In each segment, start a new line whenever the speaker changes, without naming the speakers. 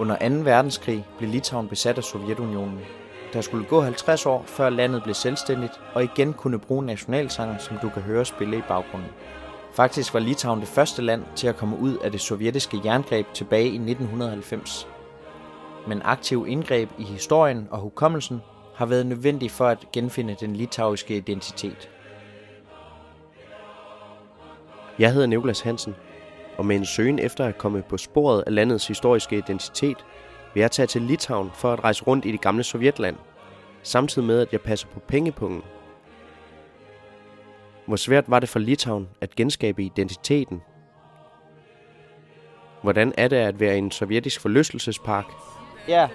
Under 2. verdenskrig blev Litauen besat af Sovjetunionen. Der skulle gå 50 år, før landet blev selvstændigt, og igen kunne bruge nationalsanger, som du kan høre spille i baggrunden. Faktisk var Litauen det første land til at komme ud af det sovjetiske jerngreb tilbage i 1990. Men aktiv indgreb i historien og hukommelsen har været nødvendig for at genfinde den litauiske identitet.
Jeg hedder Niklas Hansen, og med en søgen efter at komme på sporet af landets historiske identitet, vil jeg tage til Litauen for at rejse rundt i det gamle Sovjetland, samtidig med at jeg passer på pengepungen. Hvor svært var det for Litauen at genskabe identiteten? Hvordan er det at være i en sovjetisk forlystelsespark?
Yeah,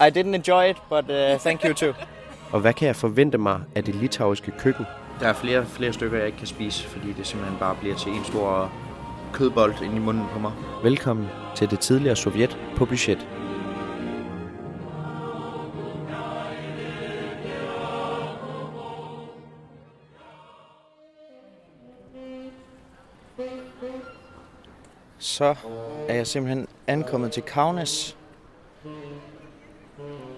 I didn't enjoy it, but uh, thank you too.
Og hvad kan jeg forvente mig af det litauiske køkken?
Der er flere, flere stykker, jeg ikke kan spise, fordi det simpelthen bare bliver til en stor kødbold ind i munden på mig.
Velkommen til det tidligere Sovjet på budget.
Så er jeg simpelthen ankommet til Kaunas,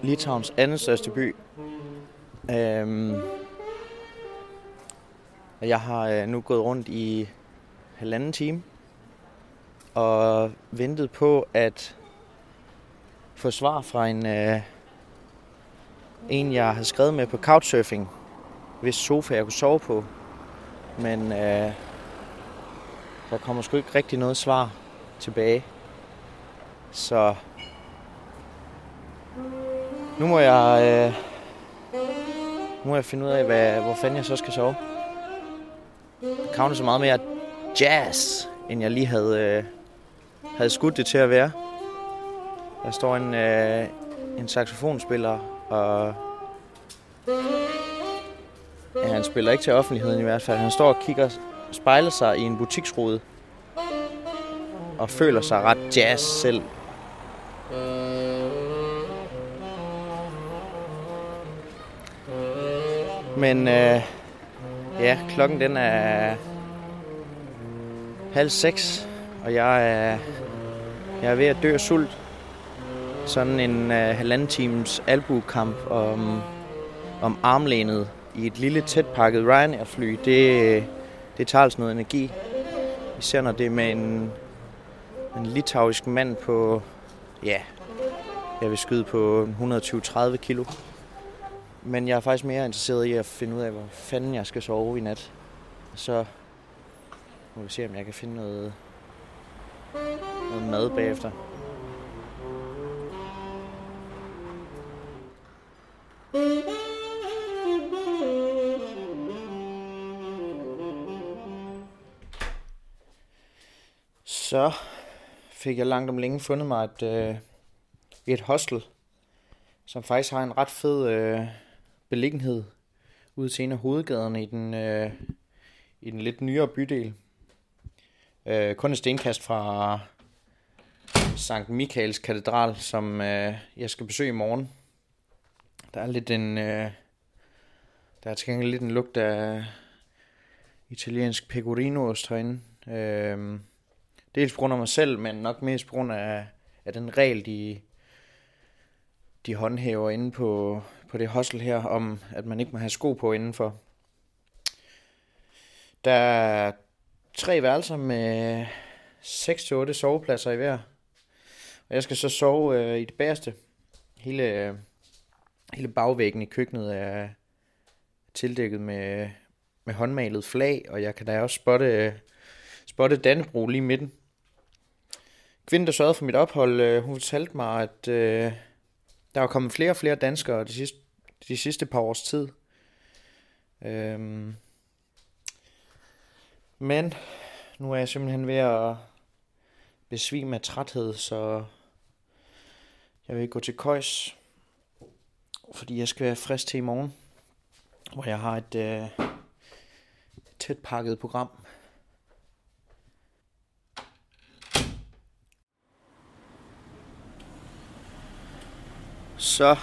Litauens anden største by. Øhm, og jeg har øh, nu gået rundt i halvanden time og ventet på at få svar fra en, øh, en jeg havde skrevet med på Couchsurfing, hvis sofa jeg kunne sove på. Men øh, der kommer sgu ikke rigtig noget svar tilbage. Så nu må jeg, øh, nu må jeg finde ud af, hvad, hvor fanden jeg så skal sove. Kavne så meget mere jazz, end jeg lige havde, øh, havde skudt det til at være. Der står en, øh, en saxofonspiller, og ja, han spiller ikke til offentligheden i hvert fald. Han står og kigger, spejler sig i en butiksrude, og føler sig ret jazz selv. Men øh, ja, klokken den er halv seks, og jeg er, jeg er ved at dø af sult. Sådan en øh, halvanden times albukamp om, om armlænet i et lille tætpakket Ryanair-fly, det, det tager altså noget energi. Især når det er med en, en litauisk mand på, ja, jeg vil skyde på 120-30 kilo. Men jeg er faktisk mere interesseret i at finde ud af, hvor fanden jeg skal sove i nat. Så må vi se, om jeg kan finde noget, noget mad bagefter. Så fik jeg langt om længe fundet mig et, øh, et hostel, som faktisk har en ret fed øh, beliggenhed ude til en af hovedgaderne i den, øh, i den lidt nyere bydel. Øh, kun et stenkast fra Sankt Michaels katedral, som øh, jeg skal besøge i morgen. Der er lidt en... Øh, der er til gengæld lidt en lugt af italiensk pecorino-ost herinde. Øh, dels på grund af mig selv, men nok mest på grund af, af den regel, de, de håndhæver inde på, på det hostel her, om at man ikke må have sko på indenfor. Der tre værelser med 6-8 sovepladser i hver. Og jeg skal så sove øh, i det bagerste. Hele, hele bagvæggen i køkkenet er tildækket med, med håndmalet flag, og jeg kan da også spotte, spotte Dannebro lige i midten. Kvinden, der sørgede for mit ophold, øh, hun fortalte mig, at øh, der er kommet flere og flere danskere de sidste, de sidste par års tid. Øhm, men nu er jeg simpelthen ved at besvime af træthed, så jeg vil gå til køjs, fordi jeg skal være frisk til i morgen, hvor jeg har et øh, tæt pakket program. Så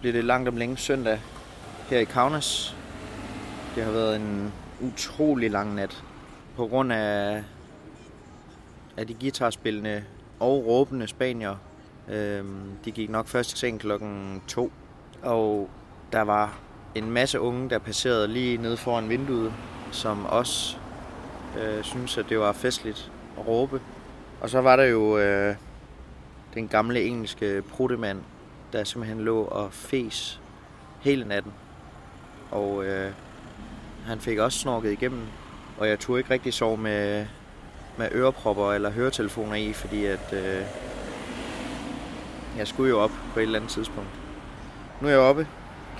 bliver det langt om længe søndag her i Kaunas. Det har været en utrolig lang nat på grund af, af de guitarspillende og råbende spanier Øhm, de gik nok først i seng klokken to, og der var en masse unge, der passerede lige nede foran vinduet, som også øh, synes, at det var festligt at råbe. Og så var der jo øh, den gamle engelske prutemand, der simpelthen lå og fes hele natten. Og øh, han fik også snorket igennem, og jeg turde ikke rigtig sove med, med ørepropper eller høretelefoner i, fordi at øh, jeg skulle jo op på et eller andet tidspunkt. Nu er jeg oppe.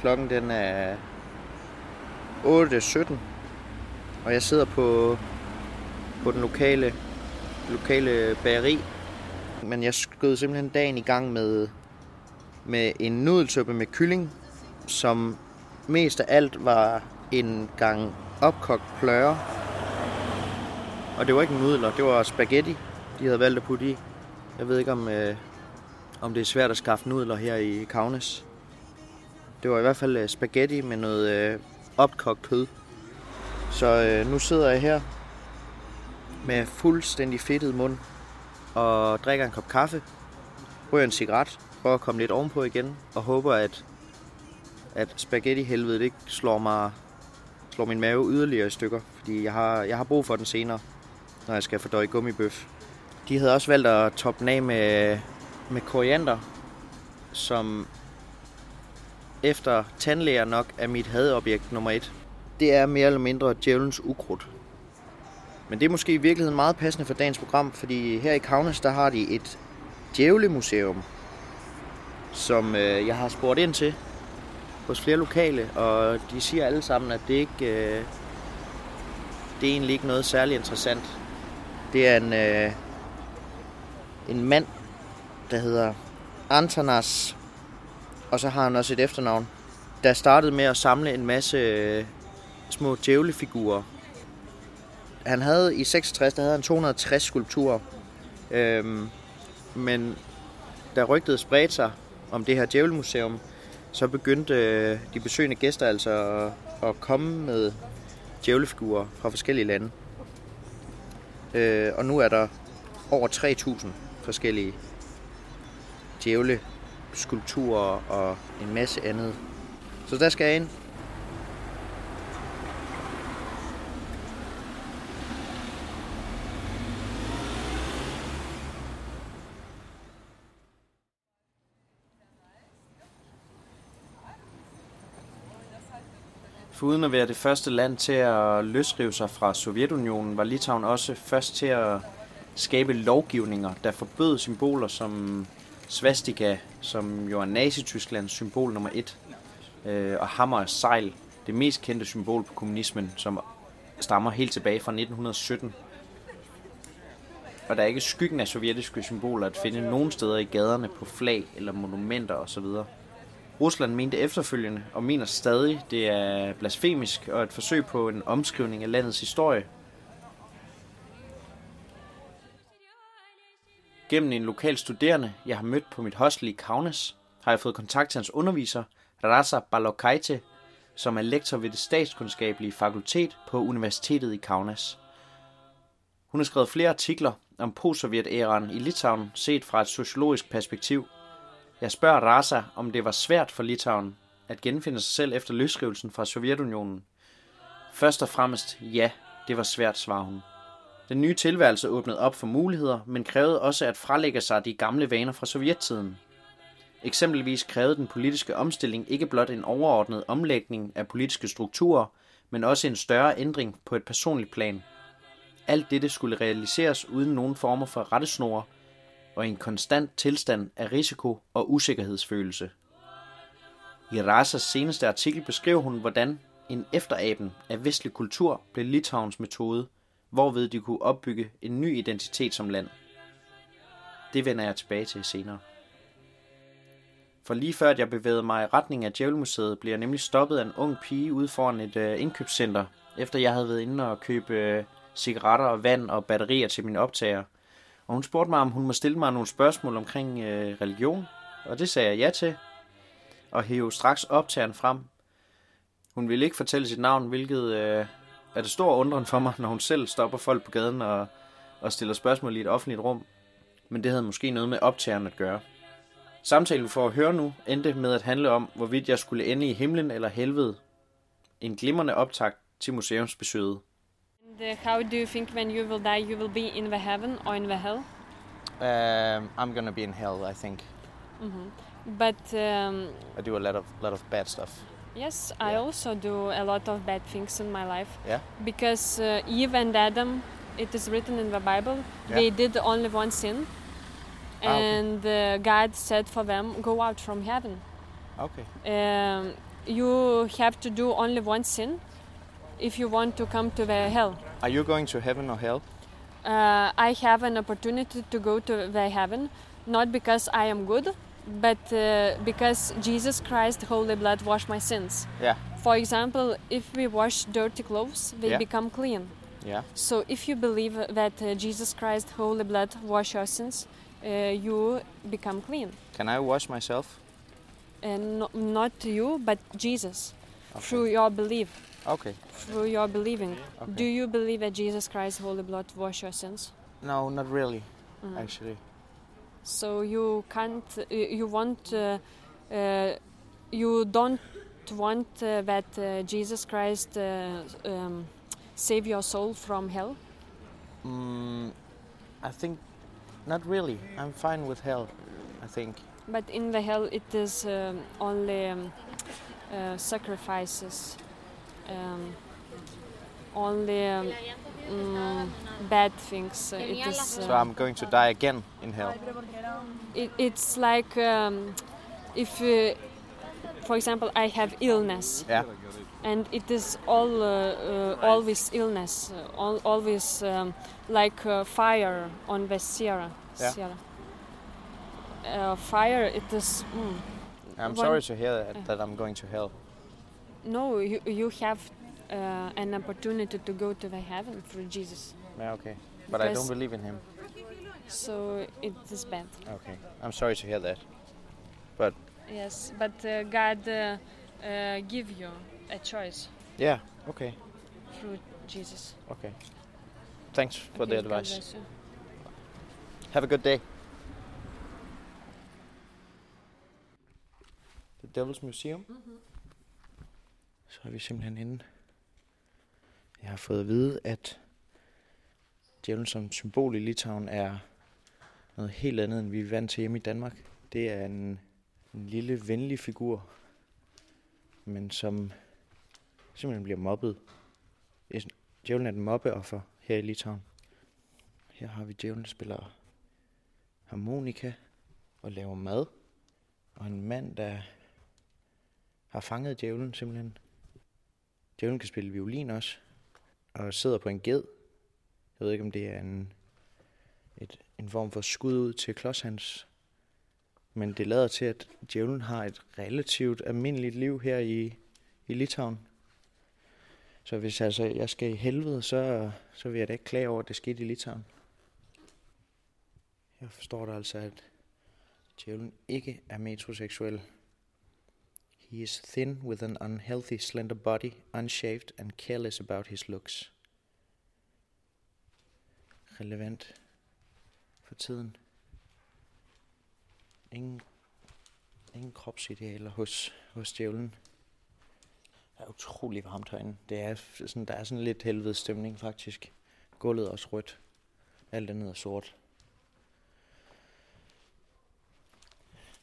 Klokken den er 8.17, og jeg sidder på, på den lokale, lokale bageri. Men jeg skød simpelthen dagen i gang med, med en nudelsuppe med kylling, som mest af alt var en gang opkogt pløre. Og det var ikke nudler, det var spaghetti, de havde valgt at putte i. Jeg ved ikke, om, øh, om det er svært at skaffe nudler her i Kaunas. Det var i hvert fald øh, spaghetti med noget øh, opkogt kød. Så øh, nu sidder jeg her med fuldstændig fedtet mund og drikker en kop kaffe, ryger en cigaret, prøver at komme lidt ovenpå igen og håber, at, at spaghetti-helvedet ikke slår, mig, slår min mave yderligere i stykker, fordi jeg har, jeg har brug for den senere, når jeg skal fordøje gummibøf. De havde også valgt at toppe den af med, med koriander, som efter tandlæger nok er mit hadobjekt nummer et. Det er mere eller mindre djævelens ukrudt. Men det er måske i virkeligheden meget passende for dagens program, fordi her i Kaunas, der har de et djævlemuseum, som øh, jeg har spurgt ind til hos flere lokale, og de siger alle sammen, at det ikke øh, det er egentlig ikke noget særlig interessant. Det er en, øh, en mand, der hedder Antanas, og så har han også et efternavn, der startede med at samle en masse øh, små djævlefigurer. Han havde i 66, der havde han 260 skulpturer, øhm, men da rygtet spredte sig om det her djævlemuseum, så begyndte øh, de besøgende gæster altså at, at komme med djævlefigurer fra forskellige lande. Øh, og nu er der over 3.000 forskellige djævle, skulpturer og en masse andet. Så der skal jeg ind. For uden at være det første land til at løsrive sig fra Sovjetunionen, var Litauen også først til at skabe lovgivninger, der forbød symboler som svastika, som jo er Nazi-Tysklands symbol nummer et, øh, og hammer og sejl, det mest kendte symbol på kommunismen, som stammer helt tilbage fra 1917. Og der er ikke skyggen af sovjetiske symboler at finde nogen steder i gaderne på flag eller monumenter osv. Rusland mente efterfølgende, og mener stadig, det er blasfemisk og et forsøg på en omskrivning af landets historie. Gennem en lokal studerende, jeg har mødt på mit hostel i Kaunas, har jeg fået kontakt til hans underviser, Rasa Balokaite, som er lektor ved det statskundskabelige fakultet på Universitetet i Kaunas. Hun har skrevet flere artikler om postsovjet-æraen i Litauen set fra et sociologisk perspektiv – jeg spørger Rasa, om det var svært for Litauen at genfinde sig selv efter løsrivelsen fra Sovjetunionen. Først og fremmest, ja, det var svært, svarer hun. Den nye tilværelse åbnede op for muligheder, men krævede også at frelægge sig de gamle vaner fra sovjettiden. Eksempelvis krævede den politiske omstilling ikke blot en overordnet omlægning af politiske strukturer, men også en større ændring på et personligt plan. Alt dette skulle realiseres uden nogen former for rettesnore, og en konstant tilstand af risiko og usikkerhedsfølelse. I Rasas seneste artikel beskriver hun, hvordan en efteraben af vestlig kultur blev Litauens metode, hvorved de kunne opbygge en ny identitet som land. Det vender jeg tilbage til senere. For lige før at jeg bevægede mig i retning af Djævlemuseet, blev jeg nemlig stoppet af en ung pige ude foran et øh, indkøbscenter, efter jeg havde været inde og købe øh, cigaretter og vand og batterier til min optager – og hun spurgte mig, om hun må stille mig nogle spørgsmål omkring øh, religion, og det sagde jeg ja til, og hævde straks optageren frem. Hun ville ikke fortælle sit navn, hvilket øh, er det stor undren for mig, når hun selv stopper folk på gaden og, og stiller spørgsmål i et offentligt rum. Men det havde måske noget med optageren at gøre. Samtalen, du får at høre nu, endte med at handle om, hvorvidt jeg skulle ende i himlen eller helvede. En glimrende optakt til museumsbesøget.
Uh, how do you think when you will die, you will be in the heaven or in the hell?
Um, I'm gonna be in hell, I think.
But um,
I do a lot of lot of bad stuff.
yes, I also do a lot of bad things in my life
Yeah.
because uh, Eve and Adam, it is written in the Bible,
Yeah.
they did only one sin,
Ah, okay.
and uh, God said for them, "Go out from heaven."
Okay.
Um, you have to do only one sin if you want to come to the hell.
Are you going to heaven or hell?
uh, I have an opportunity to go to the heaven, not because I am good, but uh, because Jesus Christ, holy blood, washed my sins.
Yeah.
For example, if we wash dirty clothes, they
Yeah.
become clean.
Yeah.
So if you believe that uh, Jesus Christ, holy blood, wash your sins, uh, you become clean.
Can I wash myself?
And no, not you, but Jesus,
Okay.
through your belief,
Okay.
through your believing.
Okay.
Do you believe that Jesus Christ, holy blood, wash your sins?
No, not really.
Mhm.
Actually.
So you can't, uh, you want, uh, uh, you don't want uh, that uh, Jesus Christ uh, um, save your soul from hell.
Mm, I think not really. I'm fine with hell. I think.
But in the hell, it is um, only um, uh, sacrifices, um, only um, mm, bad things. Uh, it is.
So
uh,
I'm going to die again in hell.
it, it's like um, if, uh, for example, I have illness.
Yeah.
and it is all uh, uh, always illness, uh, al- always um, like uh, fire on the Sierra.
Yeah.
Sierra. Uh, fire, it is. Mm,
I'm
One-
sorry to hear that, that I'm going to hell.
No, you you have uh, an opportunity to go to the heaven through Jesus.
Yeah, okay. But I don't believe in him.
So it is bad.
Okay. I'm sorry to hear that. But.
Yes, but uh, God uh, uh, give you a choice
Yeah. Okay.
through Jesus.
Okay. Thanks for the
Okay, God
advice. Have a good day. The Devil's Museum. Mm-hmm. Så er vi simpelthen inde. Jeg har fået at vide, at djævlen som symbol i Litauen er noget helt andet, end vi er vant til hjemme i Danmark. Det er en, en lille, venlig figur, men som simpelthen bliver mobbet. Djævlen er et mobbeoffer her i Litauen. Her har vi djævlen, der spiller harmonika og laver mad. Og en mand, der har fanget djævlen simpelthen. Djævlen kan spille violin også. Og sidder på en ged. Jeg ved ikke, om det er en, et, en form for skud ud til klodshands. Men det lader til, at djævlen har et relativt almindeligt liv her i, i Litauen. Så hvis altså jeg skal i helvede, så, så vil jeg da ikke klage over, at det skete i Litauen. Her forstår da altså, at djævlen ikke er metroseksuel. He is thin with an unhealthy slender body, unshaved and careless about his looks. Relevant for tiden. Ingen, ingen kropsidealer hos, hos djævlen. Det er utrolig varmt herinde. Det er sådan, der er sådan lidt helvedes stemning faktisk. Gulvet er også rødt. Alt andet er sort.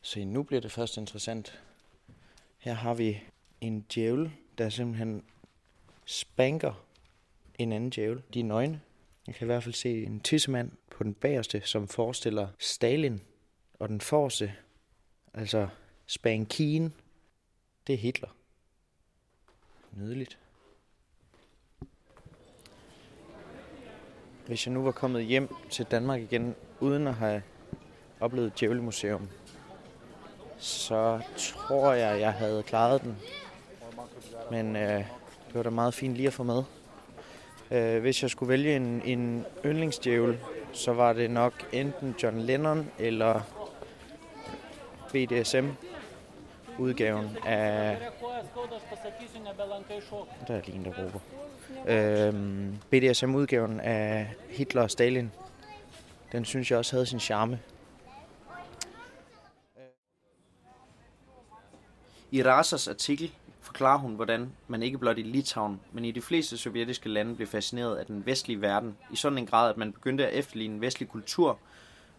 Så nu bliver det først interessant. Her har vi en djævel, der simpelthen spanker en anden djævel. De er nøgne. Jeg kan i hvert fald se en tissemand på den bagerste, som forestiller Stalin. Og den forreste, altså Spankien, det er Hitler. Nydeligt. Hvis jeg nu var kommet hjem til Danmark igen, uden at have oplevet Djævlemuseum, så tror jeg, jeg havde klaret den. Men øh, det var da meget fint lige at få med. Øh, hvis jeg skulle vælge en, en yndlingsdjævel, så var det nok enten John Lennon eller BDSM-udgaven af... Der er lige en, der råber. Øhm, BDSM-udgaven af Hitler og Stalin. Den synes jeg også havde sin charme. I Rasas artikel forklarer hun, hvordan man ikke blot i Litauen, men i de fleste sovjetiske lande blev fascineret af den vestlige verden, i sådan en grad, at man begyndte at efterligne vestlig kultur,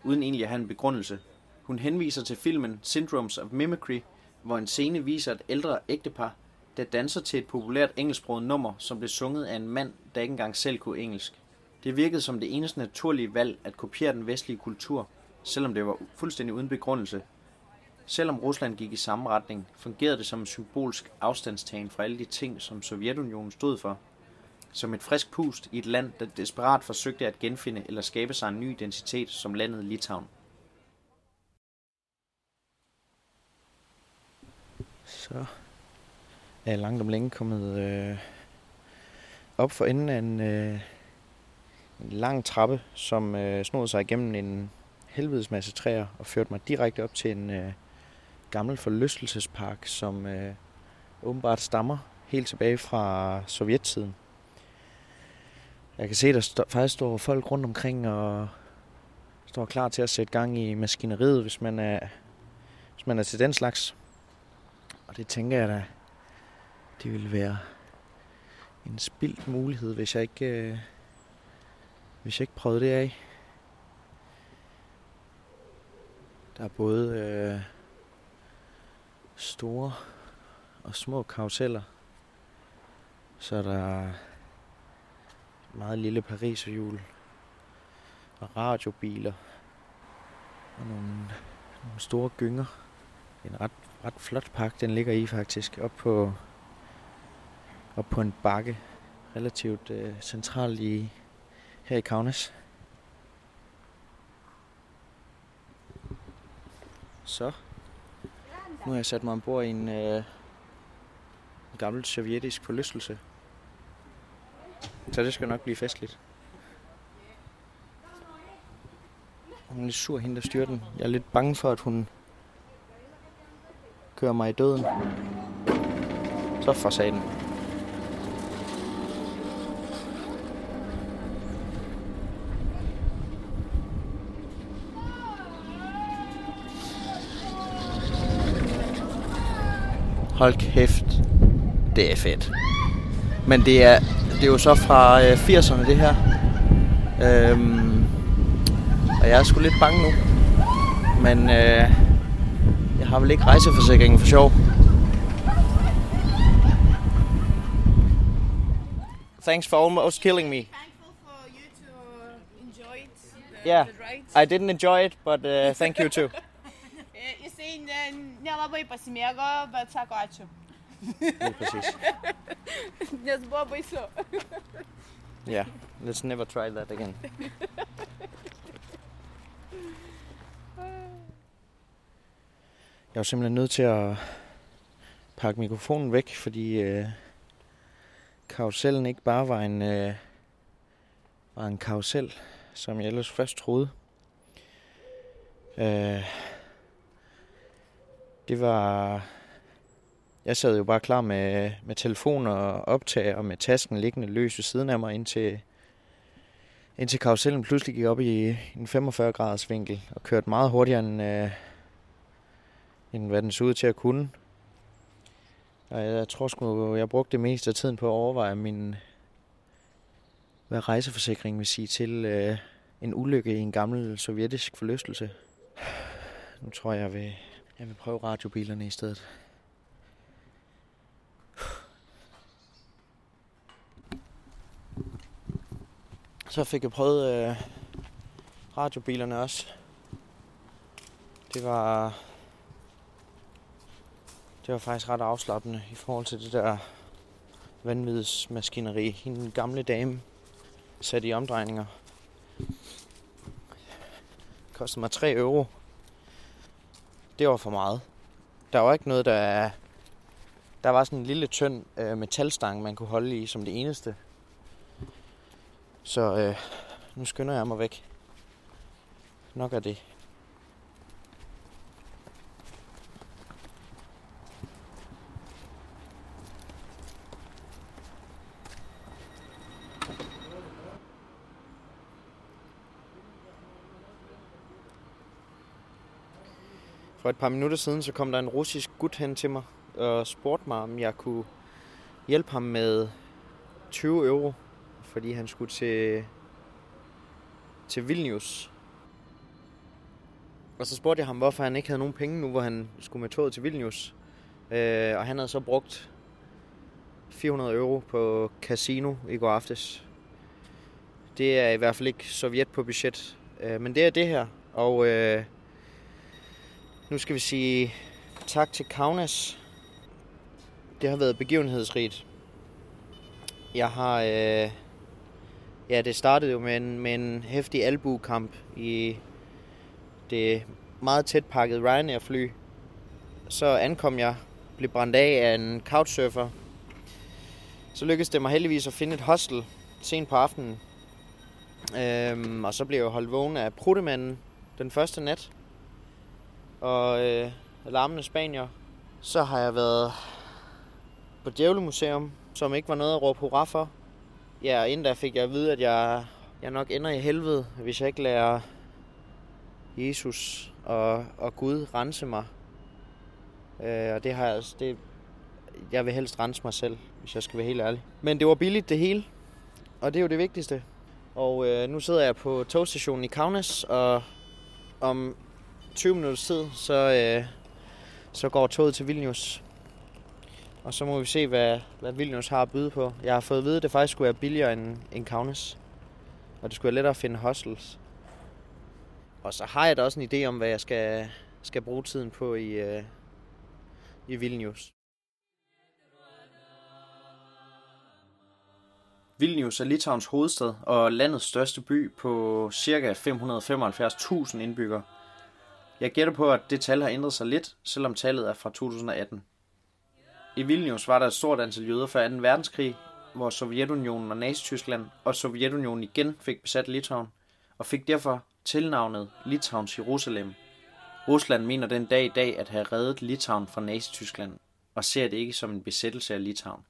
uden egentlig at have en begrundelse. Hun henviser til filmen Syndromes of Mimicry, hvor en scene viser et ældre ægtepar, der danser til et populært engelsksproget nummer, som blev sunget af en mand, der ikke engang selv kunne engelsk. Det virkede som det eneste naturlige valg at kopiere den vestlige kultur, selvom det var fuldstændig uden begrundelse. Selvom Rusland gik i samme retning, fungerede det som en symbolsk afstandstagen fra alle de ting, som Sovjetunionen stod for. Som et frisk pust i et land, der desperat forsøgte at genfinde eller skabe sig en ny identitet som landet Litauen. Så er jeg langt om længe kommet øh, op for enden af en, øh, en lang trappe, som øh, snod sig igennem en helvedes masse træer og førte mig direkte op til en øh, gammel forlystelsespark, som øh, åbenbart stammer helt tilbage fra sovjettiden. Jeg kan se, at der st- faktisk står folk rundt omkring og står klar til at sætte gang i maskineriet, hvis man er, hvis man er til den slags. Og det tænker jeg da, det ville være en spildt mulighed, hvis jeg ikke, øh, hvis jeg ikke prøvede det af. Der er både øh, store og små karuseller. Så er der meget lille pariserhjul og radiobiler og nogle, nogle store gynger. En ret, ret flot park, den ligger i faktisk, op på, op på en bakke, relativt øh, centralt i, her i Kaunas. Så, nu har jeg sat mig ombord i en, øh, en gammel sovjetisk forlystelse. Så det skal nok blive festligt. Hun er lidt sur, hende der styrer den. Jeg er lidt bange for, at hun kører mig i døden. Så for satan. Hold kæft. Det er fedt. Men det er, det er jo så fra øh, 80'erne det her. Øhm, og jeg er sgu lidt bange nu. Men øh, jeg har vel ikke rejseforsikringen for sjov. Thanks for almost killing me.
thankful for you to enjoy it, the,
Yeah. I didn't enjoy it, but uh, thank you too.
Nelabai pasimėgo, bet sako ačiū. Nes buvo baisu.
Yeah, let's never try that again. Jeg var simpelthen nødt til at pakke mikrofonen væk, fordi øh, karusellen ikke bare var en, øh, var en karusel, som jeg ellers først troede. Øh, det var... Jeg sad jo bare klar med, med telefon og optager og med tasken liggende løs ved siden af mig, indtil, indtil karusellen pludselig gik op i en 45 graders vinkel og kørte meget hurtigere end, øh, end hvad den så ud til at kunne. Og jeg, jeg tror sgu, jeg brugte det meste af tiden på at overveje min, hvad rejseforsikring vil sige til øh, en ulykke i en gammel sovjetisk forlystelse. Nu tror jeg, jeg vil, jeg vil prøve radiobilerne i stedet. Så fik jeg prøvet øh, radiobilerne også. Det var det var faktisk ret afslappende i forhold til det der vanvidsmaskineri. Hende gamle dame satte i omdrejninger. Det kostede mig 3 euro. Det var for meget. Der var ikke noget, der... Der var sådan en lille tynd øh, metalstang, man kunne holde i som det eneste. Så øh, nu skynder jeg mig væk. Nok er det. For et par minutter siden, så kom der en russisk gut hen til mig og spurgte mig, om jeg kunne hjælpe ham med 20 euro, fordi han skulle til, til Vilnius. Og så spurgte jeg ham, hvorfor han ikke havde nogen penge nu, hvor han skulle med toget til Vilnius. Øh, og han havde så brugt 400 euro på casino i går aftes. Det er i hvert fald ikke Sovjet på budget. Øh, men det er det her. Og øh, nu skal vi sige tak til Kaunas. Det har været begivenhedsrigt. Jeg har... Øh, ja, det startede jo med en, med en hæftig albuekamp i det meget tæt pakket Ryanair-fly. Så ankom jeg, blev brændt af af en couchsurfer. Så lykkedes det mig heldigvis at finde et hostel sent på aftenen. Øhm, og så blev jeg holdt vågen af prutemanden den første nat. Og øh, larmende spanier. Så har jeg været på Djævlemuseum, som ikke var noget at råbe hurra for. Ja, inden da fik jeg at vide, at jeg, jeg nok ender i helvede, hvis jeg ikke lærer Jesus og, og Gud rense mig. Øh, og det har jeg, altså, det, jeg vil helst rense mig selv, hvis jeg skal være helt ærlig. Men det var billigt det hele, og det er jo det vigtigste. Og øh, nu sidder jeg på togstationen i Kaunas, og om 20 minutter tid, så, øh, så går toget til Vilnius. Og så må vi se, hvad, hvad Vilnius har at byde på. Jeg har fået at vide, at det faktisk skulle være billigere end, end Kaunas. Og det skulle være lettere at finde hostels. Og så har jeg da også en idé om, hvad jeg skal, skal bruge tiden på i, øh, i Vilnius.
Vilnius er Litauens hovedstad og landets største by på ca. 575.000 indbyggere. Jeg gætter på, at det tal har ændret sig lidt, selvom tallet er fra 2018. I Vilnius var der et stort antal jøder før 2. verdenskrig, hvor Sovjetunionen og Nazi-Tyskland og Sovjetunionen igen fik besat Litauen, og fik derfor tilnavnet Litauens Jerusalem. Rusland mener den dag i dag at have reddet Litauen fra Nazi-Tyskland, og ser det ikke som en besættelse af Litauen.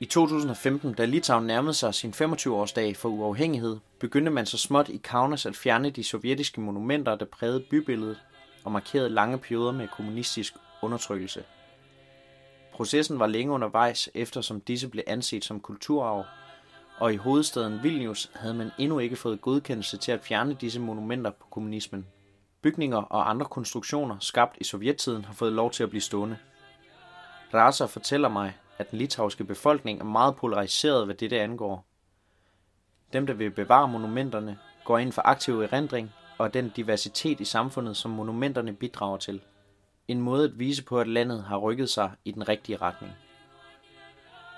I 2015, da Litauen nærmede sig sin 25-årsdag for uafhængighed, begyndte man så småt i Kaunas at fjerne de sovjetiske monumenter, der prægede bybilledet og markerede lange perioder med kommunistisk undertrykkelse. Processen var længe undervejs, eftersom disse blev anset som kulturarv, og i hovedstaden Vilnius havde man endnu ikke fået godkendelse til at fjerne disse monumenter på kommunismen. Bygninger og andre konstruktioner, skabt i sovjettiden, har fået lov til at blive stående. Raser fortæller mig, at den litauiske befolkning er meget polariseret, hvad dette angår. Dem, der vil bevare monumenterne, går ind for aktiv erindring og den diversitet i samfundet, som monumenterne bidrager til. En måde at vise på, at landet har rykket sig i den rigtige retning.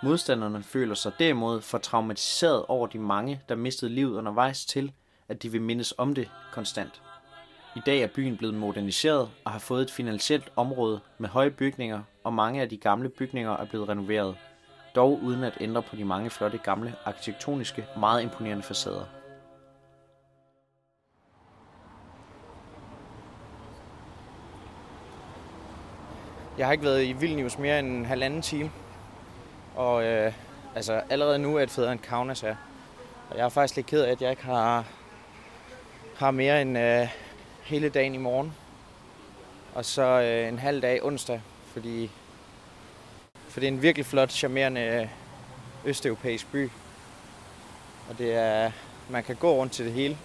Modstanderne føler sig derimod for traumatiseret over de mange, der mistede livet undervejs til, at de vil mindes om det konstant. I dag er byen blevet moderniseret og har fået et finansielt område med høje bygninger, og mange af de gamle bygninger er blevet renoveret, dog uden at ændre på de mange flotte gamle arkitektoniske, meget imponerende facader.
Jeg har ikke været i Vilnius mere end en halvanden time. Og øh, altså, allerede nu er det federe end Kaunas er. Og jeg er faktisk lidt ked af, at jeg ikke har, har mere end øh, hele dagen i morgen. Og så øh, en halv dag onsdag, fordi, for det er en virkelig flot, charmerende øh, østeuropæisk by. Og det er, man kan gå rundt til det hele.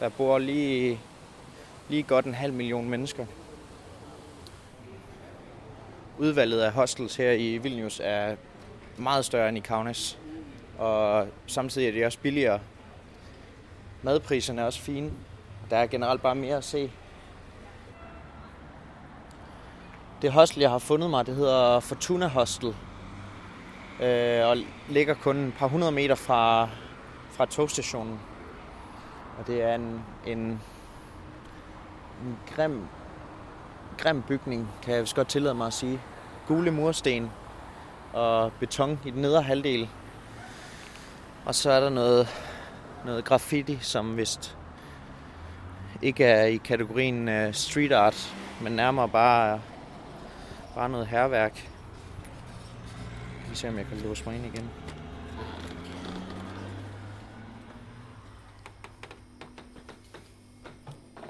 Der bor lige, lige godt en halv million mennesker. Udvalget af hostels her i Vilnius er meget større end i Kaunas. Og samtidig er det også billigere. Madpriserne er også fine. Der er generelt bare mere at se. Det hostel, jeg har fundet mig, det hedder Fortuna Hostel. Øh, og ligger kun et par hundrede meter fra, fra togstationen. Og det er en, en, en grim, grim bygning, kan jeg godt tillade mig at sige. Gule mursten og beton i den nedre halvdel. Og så er der noget, noget graffiti, som vist ikke er i kategorien uh, street art, men nærmere bare, bare noget herværk. Vi se, om jeg kan låse mig ind igen.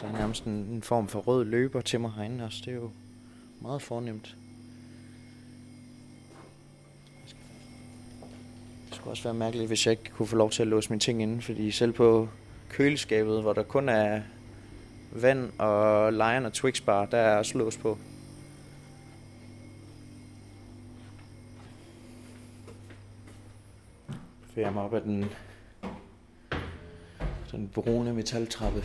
Der er nærmest en, en form for rød løber til mig herinde også. Det er jo Meget fornemt. Det skulle også være mærkeligt, hvis jeg ikke kunne få lov til at låse mine ting inde, fordi selv på køleskabet, hvor der kun er vand og Lion og Twix bar, der er også lås på. Bevæger mig op ad den, den brune metaltrappe.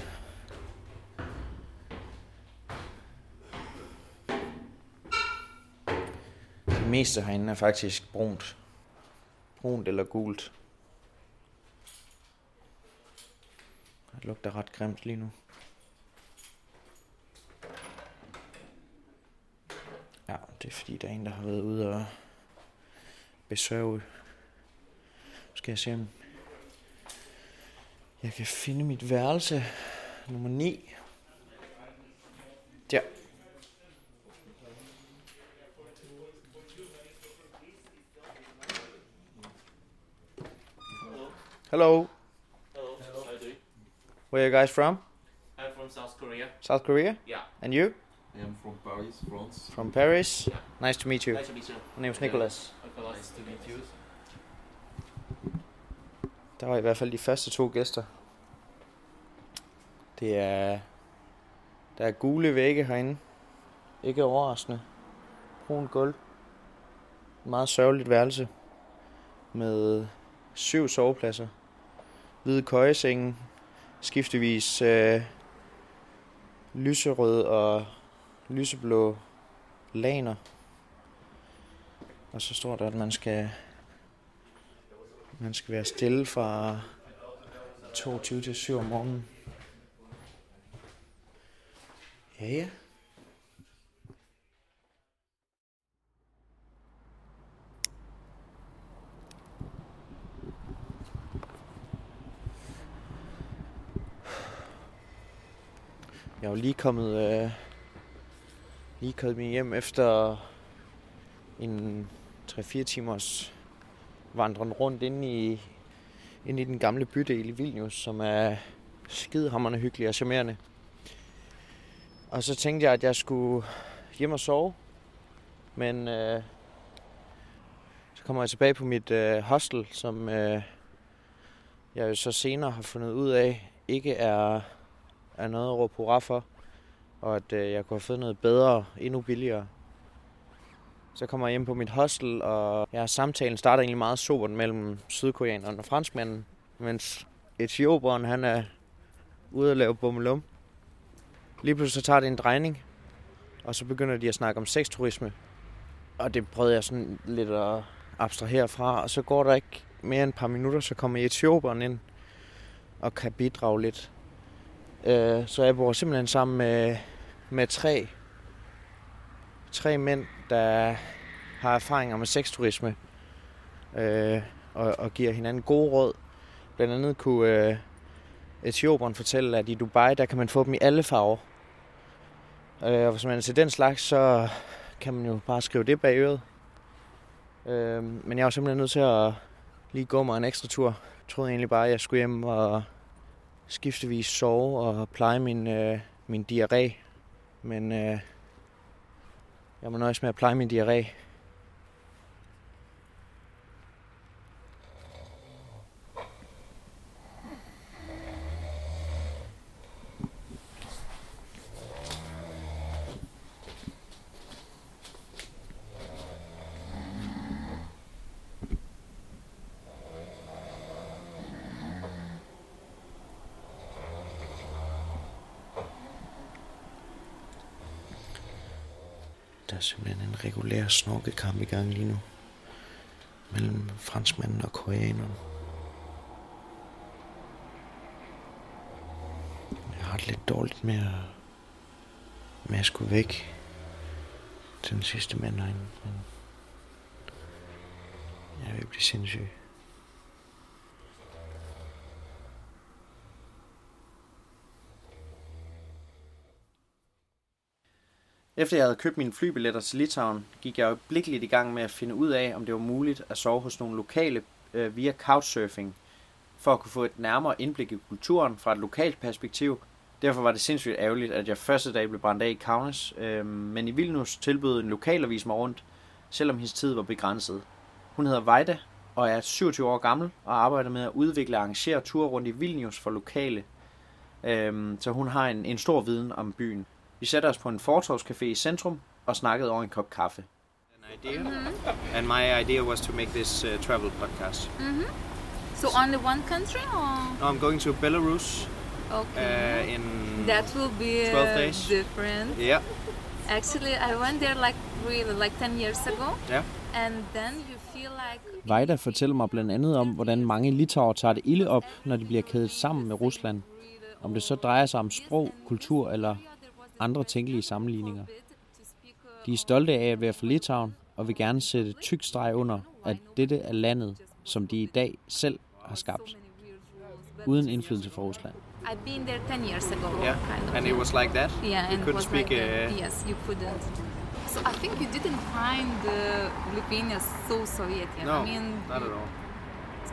Det meste herinde er faktisk brunt. Brunt eller gult. Det lugter ret grimt lige nu. Ja, det er fordi, der er en, der har været ude og besøge. Skal jeg se, om jeg kan finde mit værelse nummer 9. Der. Hello.
Hello. How are you doing?
Where are you guys from?
I'm from South Korea.
South Korea?
Yeah.
And you?
I am from Paris, France.
From Paris?
Yeah.
Nice to meet you.
Nice to meet you.
My name is Nicholas.
Nicholas.
Nice to meet you.
Der var i hvert fald de første to gæster. Det er... Der er gule vægge herinde. Ikke overraskende. Brun gulv. Meget sørgeligt værelse. Med syv sovepladser. Hvide køjesenge. Skiftevis øh, lyserød og lyseblå laner. Og så står der, at man skal man skal være stille fra 22 til 7 om morgenen. Ja, ja. Jeg er jo lige kommet, øh, lige kommet hjem efter en 3-4 timers vandren rundt ind i, ind i den gamle bydel i Vilnius, som er skidehammerende hyggelig og charmerende. Og så tænkte jeg, at jeg skulle hjem og sove. Men øh, så kommer jeg tilbage på mit øh, hostel, som øh, jeg jo så senere har fundet ud af, ikke er, er noget at råbe hurra for. Og at øh, jeg kunne have fået noget bedre, endnu billigere. Så kommer jeg hjem på mit hostel, og ja, samtalen starter egentlig meget sobert mellem sydkoreaneren og franskmanden, mens etioperen han er ude at lave bummelum. Lige pludselig så tager det en drejning, og så begynder de at snakke om sexturisme. Og det prøvede jeg sådan lidt at abstrahere fra, og så går der ikke mere end et par minutter, så kommer etioperen ind og kan bidrage lidt. Øh, så jeg bor simpelthen sammen med, med tre, tre mænd, der har erfaringer med sexturisme øh, og, og giver hinanden gode råd. Blandt andet kunne øh, Etioperen fortælle, at i Dubai, der kan man få dem i alle farver. Øh, og hvis man er til den slags, så kan man jo bare skrive det bag øret. Øh, men jeg var simpelthen nødt til at lige gå mig en ekstra tur. Jeg troede egentlig bare, at jeg skulle hjem og skiftevis sove og pleje min, øh, min diarré. Men øh, jeg må nøjes med at pleje min diarré. Der er simpelthen en regulær snorkekamp i gang lige nu. Mellem franskmanden og koreaneren. Jeg har det lidt dårligt med at, med at skulle væk til den sidste mand herinde. Men jeg vil blive sindssyg. Efter jeg havde købt mine flybilletter til Litauen, gik jeg øjeblikkeligt i gang med at finde ud af, om det var muligt at sove hos nogle lokale øh, via couchsurfing, for at kunne få et nærmere indblik i kulturen fra et lokalt perspektiv, Derfor var det sindssygt ærgerligt, at jeg første dag blev brændt af i Kaunas, øh, men i Vilnius tilbød en lokalavis mig rundt, selvom hendes tid var begrænset. Hun hedder Vejda og er 27 år gammel og arbejder med at udvikle og arrangere ture rundt i Vilnius for lokale. Øhm, så hun har en, en stor viden om byen. Vi satte os på en fortorvscafé i centrum og snakkede over en kop kaffe. An idea, and my idea was to make this uh, travel podcast.
So only one country or
No, I'm going to Belarus
okay?
uh, in
that will be
12
uh,
days.
different.
yeah,
Actually, I went there like really like 10 years ago,
yeah.
and then you feel like
Vejda fortæller mig blandt andet om, hvordan mange litauer tager det ilde op, når de bliver kædet sammen med Rusland. Om det så drejer sig om sprog, kultur eller andre tænkelige sammenligninger. De er stolte af at være fra Litauen og vil gerne sætte tyk streg under, at dette er landet, som de i dag selv har skabt, uden indflydelse fra Rusland.
I've been there 10 years ago.
Yeah,
kind of.
and it was like that.
Yeah,
you
and it
couldn't
was
speak.
like that.
uh,
yes, you couldn't. So I think you didn't find uh, Lithuania so Soviet.
no,
I mean,
not at all.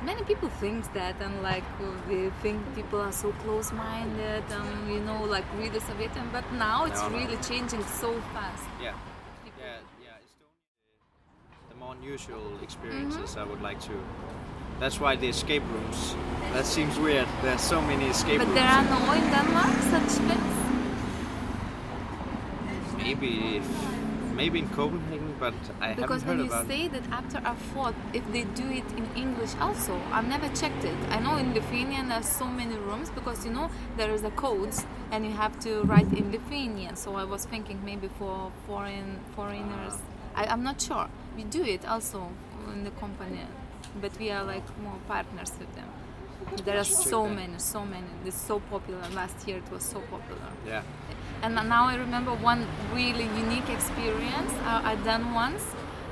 Many people think that, and like they think people are so close-minded and you know, like really Soviet. But now it's
No, no.
really changing so fast.
Yeah, yeah, yeah. Estonia, the more unusual experiences mm-hmm. I would like to. That's why the escape rooms. That seems weird. There's so many escape
But
rooms.
there are no in Denmark such things.
maybe, maybe in Copenhagen, but I
Because
haven't
when
heard
you
about.
say that after a fought, if they do it in English also, I've never checked it. I know in Lithuanian there's so many rooms because you know there is a codes and you have to write in Lithuanian. So I was thinking maybe for foreign foreigners. I, I'm not sure. We do it also in the company, but we are like more partners with them. There are so many, so many. It's so popular. Last year it was so popular.
Yeah.
And now I remember one really unique experience uh, I done once.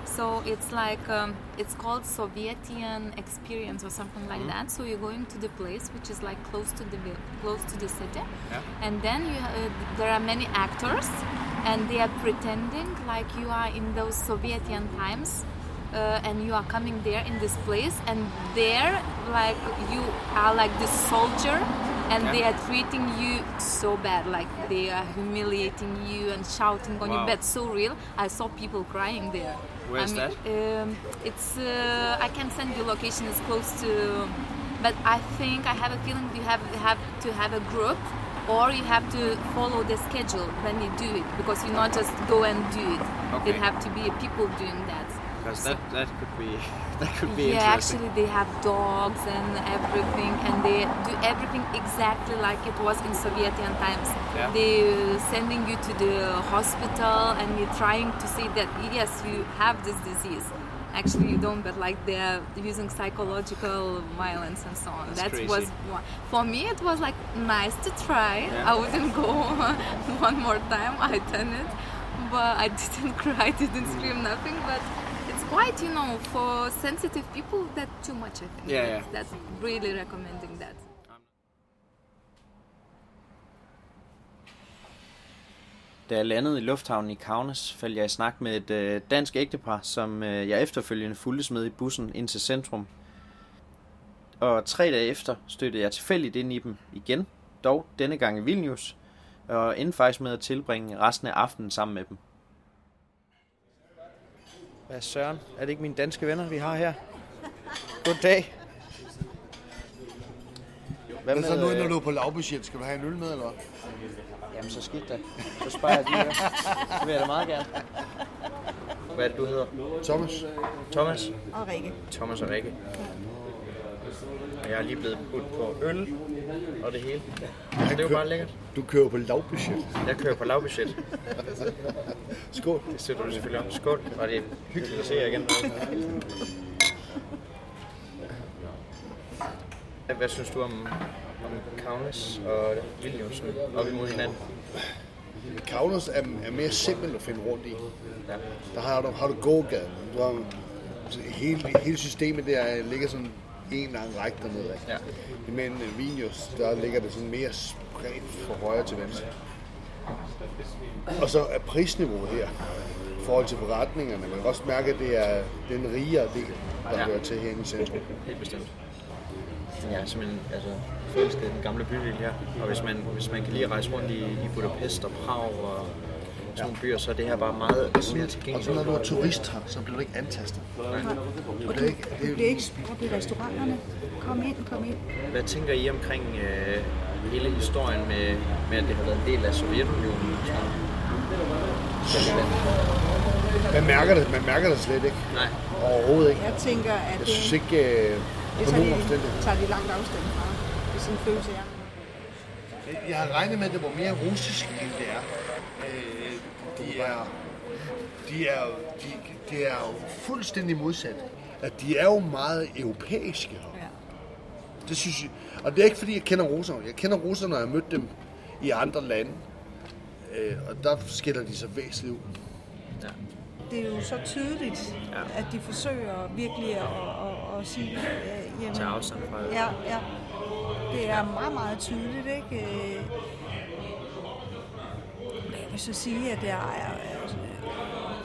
So it's like um, it's called Sovietian experience or something like that. So you're going to the place which is like close to the close to the city,
Yeah.
and then you uh, there are many actors, and they are pretending like you are in those Sovietian times. Uh, and you are coming there in this place, and there, like you are like this soldier, and
Yeah.
they are treating you so bad like they are humiliating you and shouting on
Wow.
your bed so real i saw people crying there
Where's
I mean, Um, it's uh, i can send you location it's close to but i think i have a feeling you have have to have a group or you have to follow the schedule when you do it because you not just go and do it
Okay.
it have to be people doing that
Because that that could be that could be
yeah, actually, they have dogs and everything, and they do everything exactly like it was in Sovietian times.
Yeah.
They uh, sending you to the hospital, and you're trying to say that yes, you have this disease. Actually, you don't, but like they're using psychological violence and so on.
That's
that was. For me, it was like nice to try.
Yeah.
I wouldn't go one more time. I done it, but I didn't cry, didn't scream, nothing. But quite, you know, for sensitive people, that's too much. I think.
Yeah, yeah.
That's really recommending that.
Da jeg landede i lufthavnen i Kaunas, faldt jeg i snak med et øh, dansk ægtepar, som øh, jeg efterfølgende fulgtes med i bussen ind til centrum. Og tre dage efter støttede jeg tilfældigt ind i dem igen, dog denne gang i Vilnius, og endte faktisk med at tilbringe resten af aftenen sammen med dem. Hvad søren? Er det ikke mine danske venner, vi har her? Goddag. Hvad
Men så nu,
øh,
når du er på lavbudget, skal du have en øl med, eller hvad?
Jamen, så skidt da. Så sparer jeg lige her. Det vil jeg da meget gerne. Hvad er det, du hedder?
Thomas?
Thomas?
Og Rikke.
Thomas og Rikke. Og jeg er lige blevet budt på øl og det hele. Så det er jo bare lækkert.
Du kører på lavbudget.
Jeg kører på lavbudget.
Skål.
Det støtter du selvfølgelig om. Skål. Og det er hyggeligt at se jer igen. Hvad synes du om, om Kaunas og Vilnius op imod hinanden?
Kaunas er, er mere simpelt at finde rundt i.
Ja.
Der har du, har du gågaden. Du har, hele, hele systemet der ligger sådan en lang række dernede.
Ja.
Men øh, Vilnius, der ligger det sådan mere spredt fra højre til venstre. Og så er prisniveauet her, i forhold til forretningerne, man kan også mærke, at det er den rigere del, der
Ja.
ja. hører til herinde i centrum.
Helt bestemt. jeg er simpelthen altså, forelsket den gamle bydel her. Og hvis man, hvis man kan lige rejse rundt i, i Budapest og Prag og sådan nogle byer, så er det her bare meget svært
Og så
tilgængeligt.
når du er turist her, så bliver du ikke antastet.
Og
Det
du,
er ikke, det
du
er,
bliver ikke spurgt i restauranterne. Kom ind, kom ind.
Hvad tænker I omkring øh, hele historien med, med, at det har været en del af Sovjetunionen? og er-
man, mærker det, man mærker det slet ikke.
Nej.
Overhovedet ikke.
Jeg tænker, at
Jeg
det,
synes ikke, øh,
det tager, de, tager de langt afstand fra. Det er sådan en følelse, jeg har.
Jeg har regnet med, at det var mere russisk, end det er. Øh, de er, de er, de, de er jo fuldstændig modsat. At de er jo meget europæiske.
Ja.
Det synes jeg. Og det er ikke fordi, jeg kender russerne. Jeg kender russerne, når jeg har mødt dem i andre lande. Øh, og der skiller de sig væsentligt ud.
Det er jo så tydeligt,
Ja.
at de forsøger virkelig at, at, at sige... Øh, jamen,
Tage afstand fra det.
Ja, ja. Det er meget, meget tydeligt, ikke? Øh, jeg vil så sige, at det er, er,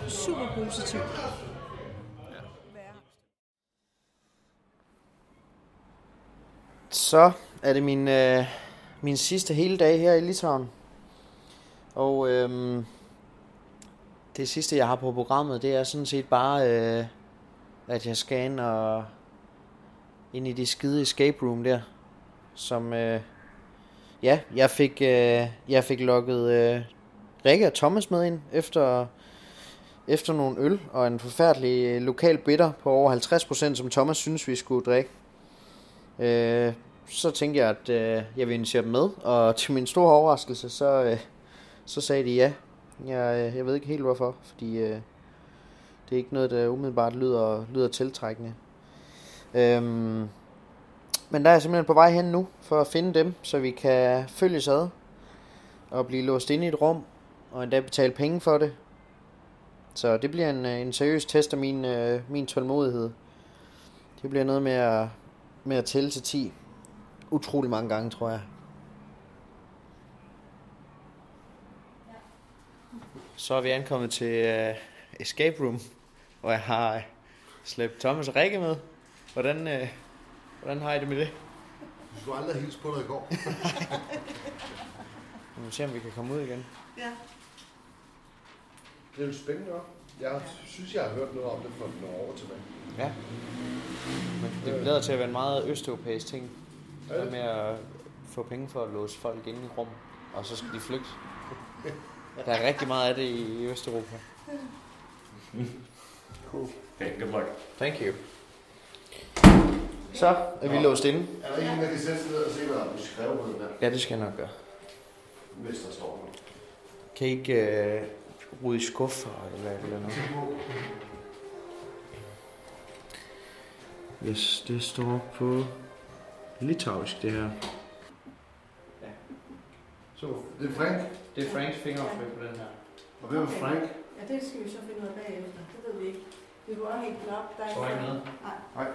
er super positivt. Ja.
Så er det min, øh, min sidste hele dag her i Litauen. Og øhm, det sidste, jeg har på programmet, det er sådan set bare, øh, at jeg skal ind og ind i de skide escape room der. Som, øh, ja, jeg fik, øh, jeg fik lukket øh, Rikke og Thomas med ind efter, efter nogle øl og en forfærdelig øh, lokal bitter på over 50%, som Thomas synes, vi skulle drikke. Øh, så tænkte jeg, at øh, jeg ville invitere dem med, og til min store overraskelse, så, øh, så sagde de ja. Jeg, øh, jeg ved ikke helt hvorfor, fordi øh, det er ikke noget, der umiddelbart lyder, lyder tiltrækkende. Øhm, men der er jeg simpelthen på vej hen nu, for at finde dem, så vi kan følges ad, og blive låst inde i et rum, og endda betale penge for det. Så det bliver en, øh, en seriøs test af min, øh, min tålmodighed. Det bliver noget med at, med at tælle til 10 utrolig mange gange, tror jeg. Så er vi ankommet til uh, Escape Room, hvor jeg har uh, slæbt Thomas og Rikke med. Hvordan, uh, hvordan har I det med det?
Du skulle aldrig hilse på dig i går.
Vi må se, om vi kan komme ud igen.
Ja.
Det er jo spændende, hva'? Jeg synes, jeg har hørt noget om det for nogle år tilbage.
Ja. Men det lader til at være en meget østeuropæisk ting. Det der med at få penge for at låse folk inde i rum, og så skal de flygte. Der er rigtig meget af det i Østeuropa. Cool.
Okay, good luck.
Thank you. Så er vi låst inde.
Er der en, der kan sætte sig ned og se, hvad du skrev på den der,
Ja, det skal jeg nok gøre.
hvis der står noget?
Kan I ikke øh, rode i skuffer eller eller noget? Yes, det står på litauisk, det her. Ja. Så,
Det er Frank.
det er Franks fingeraftryk på den her.
Og hvem er Frank?
Ja, det skal vi så finde ud af bagefter. Det ved vi ikke. Vi går helt op. Der er
ikke noget?
Nej.
Nej.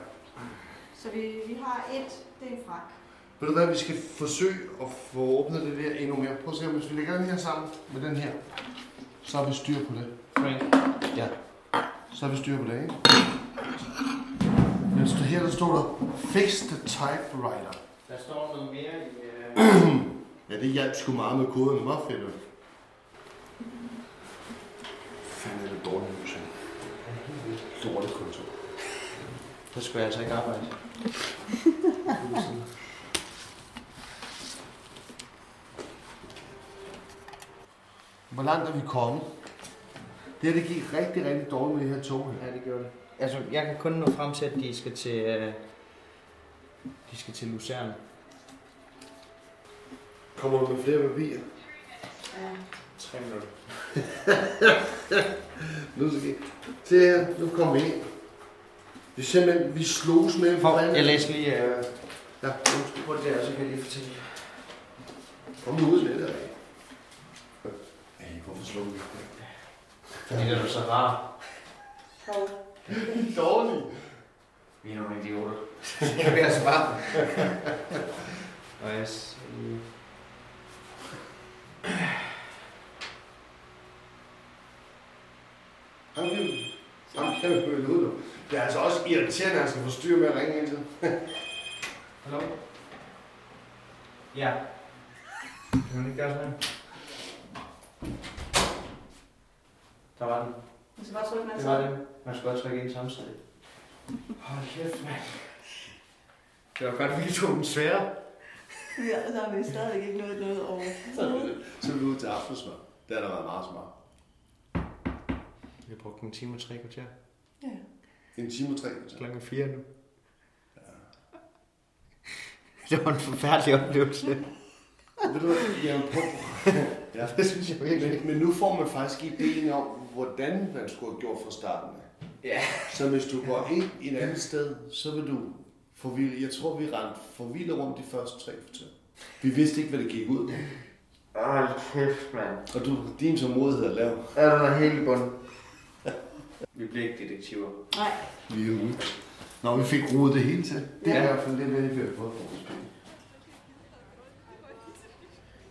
Så vi, vi har et, det er en frak.
Ved du hvad, vi skal forsøge at få åbnet det der endnu mere. Prøv at se, om hvis vi lægger den her sammen med den her, så har vi styr på det.
Frank. Ja.
Så har vi styr på det, ikke? Men her der står der, fix the typewriter.
Der står noget mere i... Øh...
Ja, det hjalp sgu meget med koderne, var fedt. Fanden er det dårligt hus. Dårligt kontor.
Så skulle jeg altså ikke arbejde.
Hvor langt er vi kommet? Det her, det gik rigtig, rigtig dårligt med det her tog.
Ja, det gjorde det. Altså, jeg kan kun nå frem til, at de skal til... Øh... De skal til Lucerne.
Kommer du med flere papirer?
Ja.
3 minutter.
Nu skal vi... Se her, nu kommer vi ind. Vi simpelthen, vi slogs med
For, jeg læser lige... Øh...
Ja, undskyld.
På det der, så kan jeg lige fortælle.
Kom nu ud med det. Hvorfor slog vi?
Fordi det er jo så rar.
Dårligt.
Vi er nogle idioter. det kan vi altså bare. Og jeg... s- lige-
Ham kan vi, ham kan vi pøle ud nu. Det er altså også irriterende, at han skal få styr med at ringe hele tiden.
Hallo? Ja. Kan man ikke gøre sådan her? Der var den.
Du skal bare trykke
Det var det. Man skal godt trykke ind samtidig. Hold kæft, mand. Det var godt, at vi tog den svære.
Ja, så har vi stadig ikke nået noget over.
Så er vi, så er vi ude til aftensmad. Det har da været meget smart.
Vi har brugt en time og tre kvarter.
Ja.
En time og tre kvarter.
Klokken er fire nu. Det var en forfærdelig oplevelse.
Ved du hvad, jeg på. ja,
Det synes jeg virkelig.
men, men nu får man faktisk ideen om, hvordan man skulle have gjort fra starten af.
Ja.
Så hvis du går ind et andet sted, så vil du forvilde. Jeg tror, vi rendte forvildet rundt de første tre kvarter. Vi vidste ikke, hvad det gik ud på.
Hold kæft, mand.
Og du, din tålmodighed er lav.
Er den er helt i bunden. Vi bliver ikke detektiver.
Nej.
Vi er ude. Nå, vi fik rodet det hele til. Det er
Ja.
i hvert fald det, vi har fået for vores penge.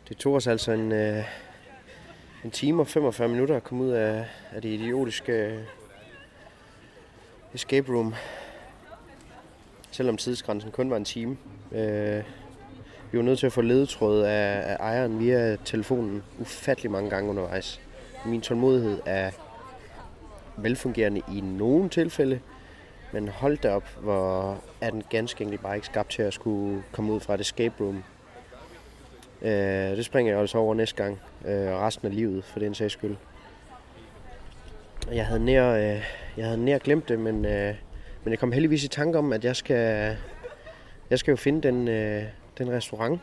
Det tog os altså en, øh, en time og 45 minutter at komme ud af, af det idiotiske escape room. Selvom tidsgrænsen kun var en time. Øh, vi var nødt til at få ledetråd af, af ejeren via telefonen ufattelig mange gange undervejs. Min tålmodighed er velfungerende i nogle tilfælde, men hold da op, hvor er den ganske enkelt bare ikke skabt til at skulle komme ud fra et escape room Øh, det springer jeg altså over næste gang, øh, og resten af livet, for den sags skyld. Jeg havde nær, øh, jeg havde nær glemt det, men, øh, men jeg kom heldigvis i tanke om, at jeg skal, jeg skal jo finde den, øh, den restaurant,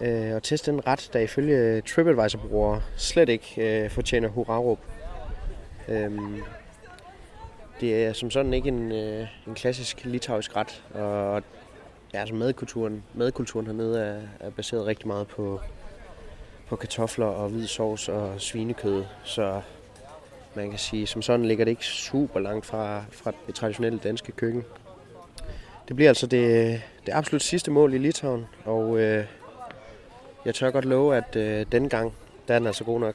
øh, og teste den ret, der ifølge TripAdvisor-brugere slet ikke øh, fortjener hurrarup. Øhm, det er som sådan ikke en, øh, en klassisk litauisk ret, og Ja, altså madkulturen, madkulturen hernede er, er baseret rigtig meget på, på kartofler og hvid sovs og svinekød. Så man kan sige, som sådan ligger det ikke super langt fra, fra det traditionelle danske køkken. Det bliver altså det, det absolut sidste mål i Litauen, og øh, jeg tør godt love, at øh, denne gang, der er den altså god nok.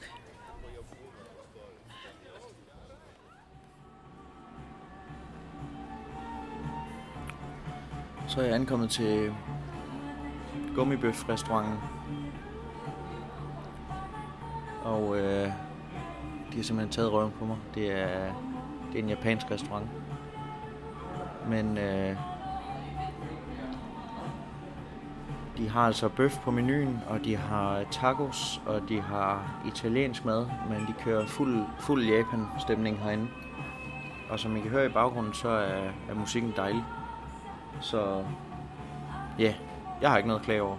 Så er jeg ankommet til Gummibøf-restauranten. Og øh, de har simpelthen taget røven på mig. Det er, det er en japansk restaurant. Men øh, de har altså bøf på menuen, og de har tacos, og de har italiensk mad, men de kører fuld, fuld Japan-stemning herinde. Og som I kan høre i baggrunden, så er, er musikken dejlig. Så ja, yeah, jeg har ikke noget at klage over.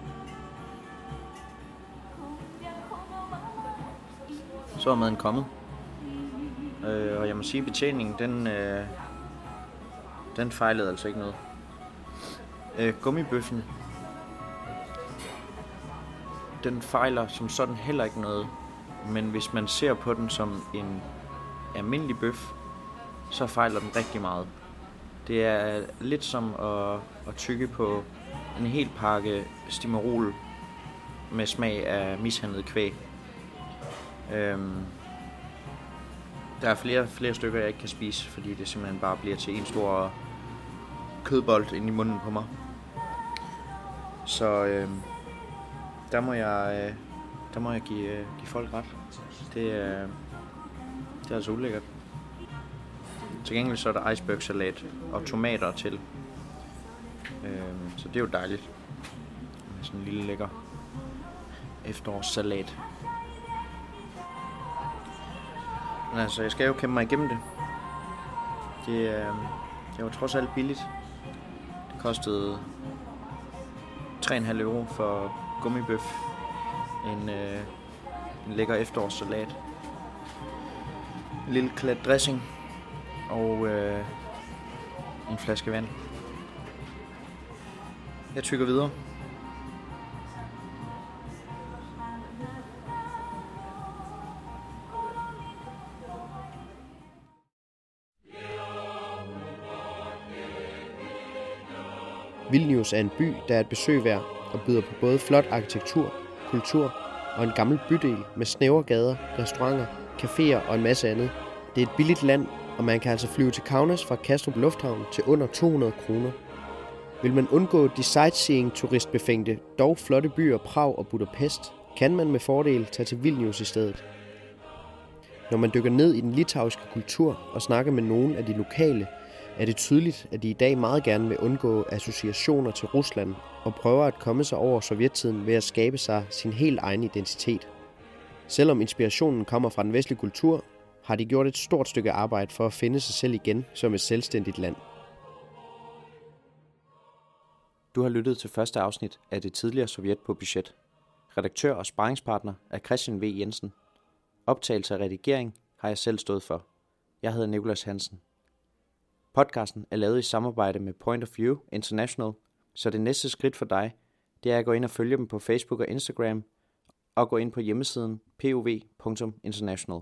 Så er maden kommet. Øh, og jeg må sige, at betjeningen, den, øh, den fejlede altså ikke noget. Øh, gummibøffen, den fejler som sådan heller ikke noget. Men hvis man ser på den som en almindelig bøf, så fejler den rigtig meget. Det er lidt som at, at tykke på en hel pakke Stimerol med smag af mishandlet kvæg. Øhm, der er flere, flere stykker, jeg ikke kan spise, fordi det simpelthen bare bliver til en stor kødbold ind i munden på mig. Så øhm, der må jeg, øh, der må jeg give, øh, give folk ret. Det er, det er altså ulækkert. Til gengæld så er der icebergsalat og tomater til. Øhm, så det er jo dejligt. Med sådan en lille lækker efterårssalat. Men altså, jeg skal jo kæmpe mig igennem det. Det, øh, det var trods alt billigt. Det kostede 3,5 euro for gummibøf. En, øh, en lækker efterårssalat. En lille klat dressing og øh, en flaske vand. Jeg tykker videre.
Vilnius er en by, der er et besøg værd og byder på både flot arkitektur, kultur og en gammel bydel med snævre gader, restauranter, caféer og en masse andet. Det er et billigt land, og man kan altså flyve til Kaunas fra Kastrup Lufthavn til under 200 kroner. Vil man undgå de sightseeing-turistbefængte, dog flotte byer Prag og Budapest, kan man med fordel tage til Vilnius i stedet. Når man dykker ned i den litauiske kultur og snakker med nogen af de lokale, er det tydeligt, at de i dag meget gerne vil undgå associationer til Rusland og prøver at komme sig over sovjettiden ved at skabe sig sin helt egen identitet. Selvom inspirationen kommer fra den vestlige kultur, har de gjort et stort stykke arbejde for at finde sig selv igen som et selvstændigt land. Du har lyttet til første afsnit af det tidligere Sovjet på budget. Redaktør og sparringspartner er Christian V. Jensen. Optagelse og redigering har jeg selv stået for. Jeg hedder Nikolas Hansen. Podcasten er lavet i samarbejde med Point of View International, så det næste skridt for dig, det er at gå ind og følge dem på Facebook og Instagram, og gå ind på hjemmesiden pov.international.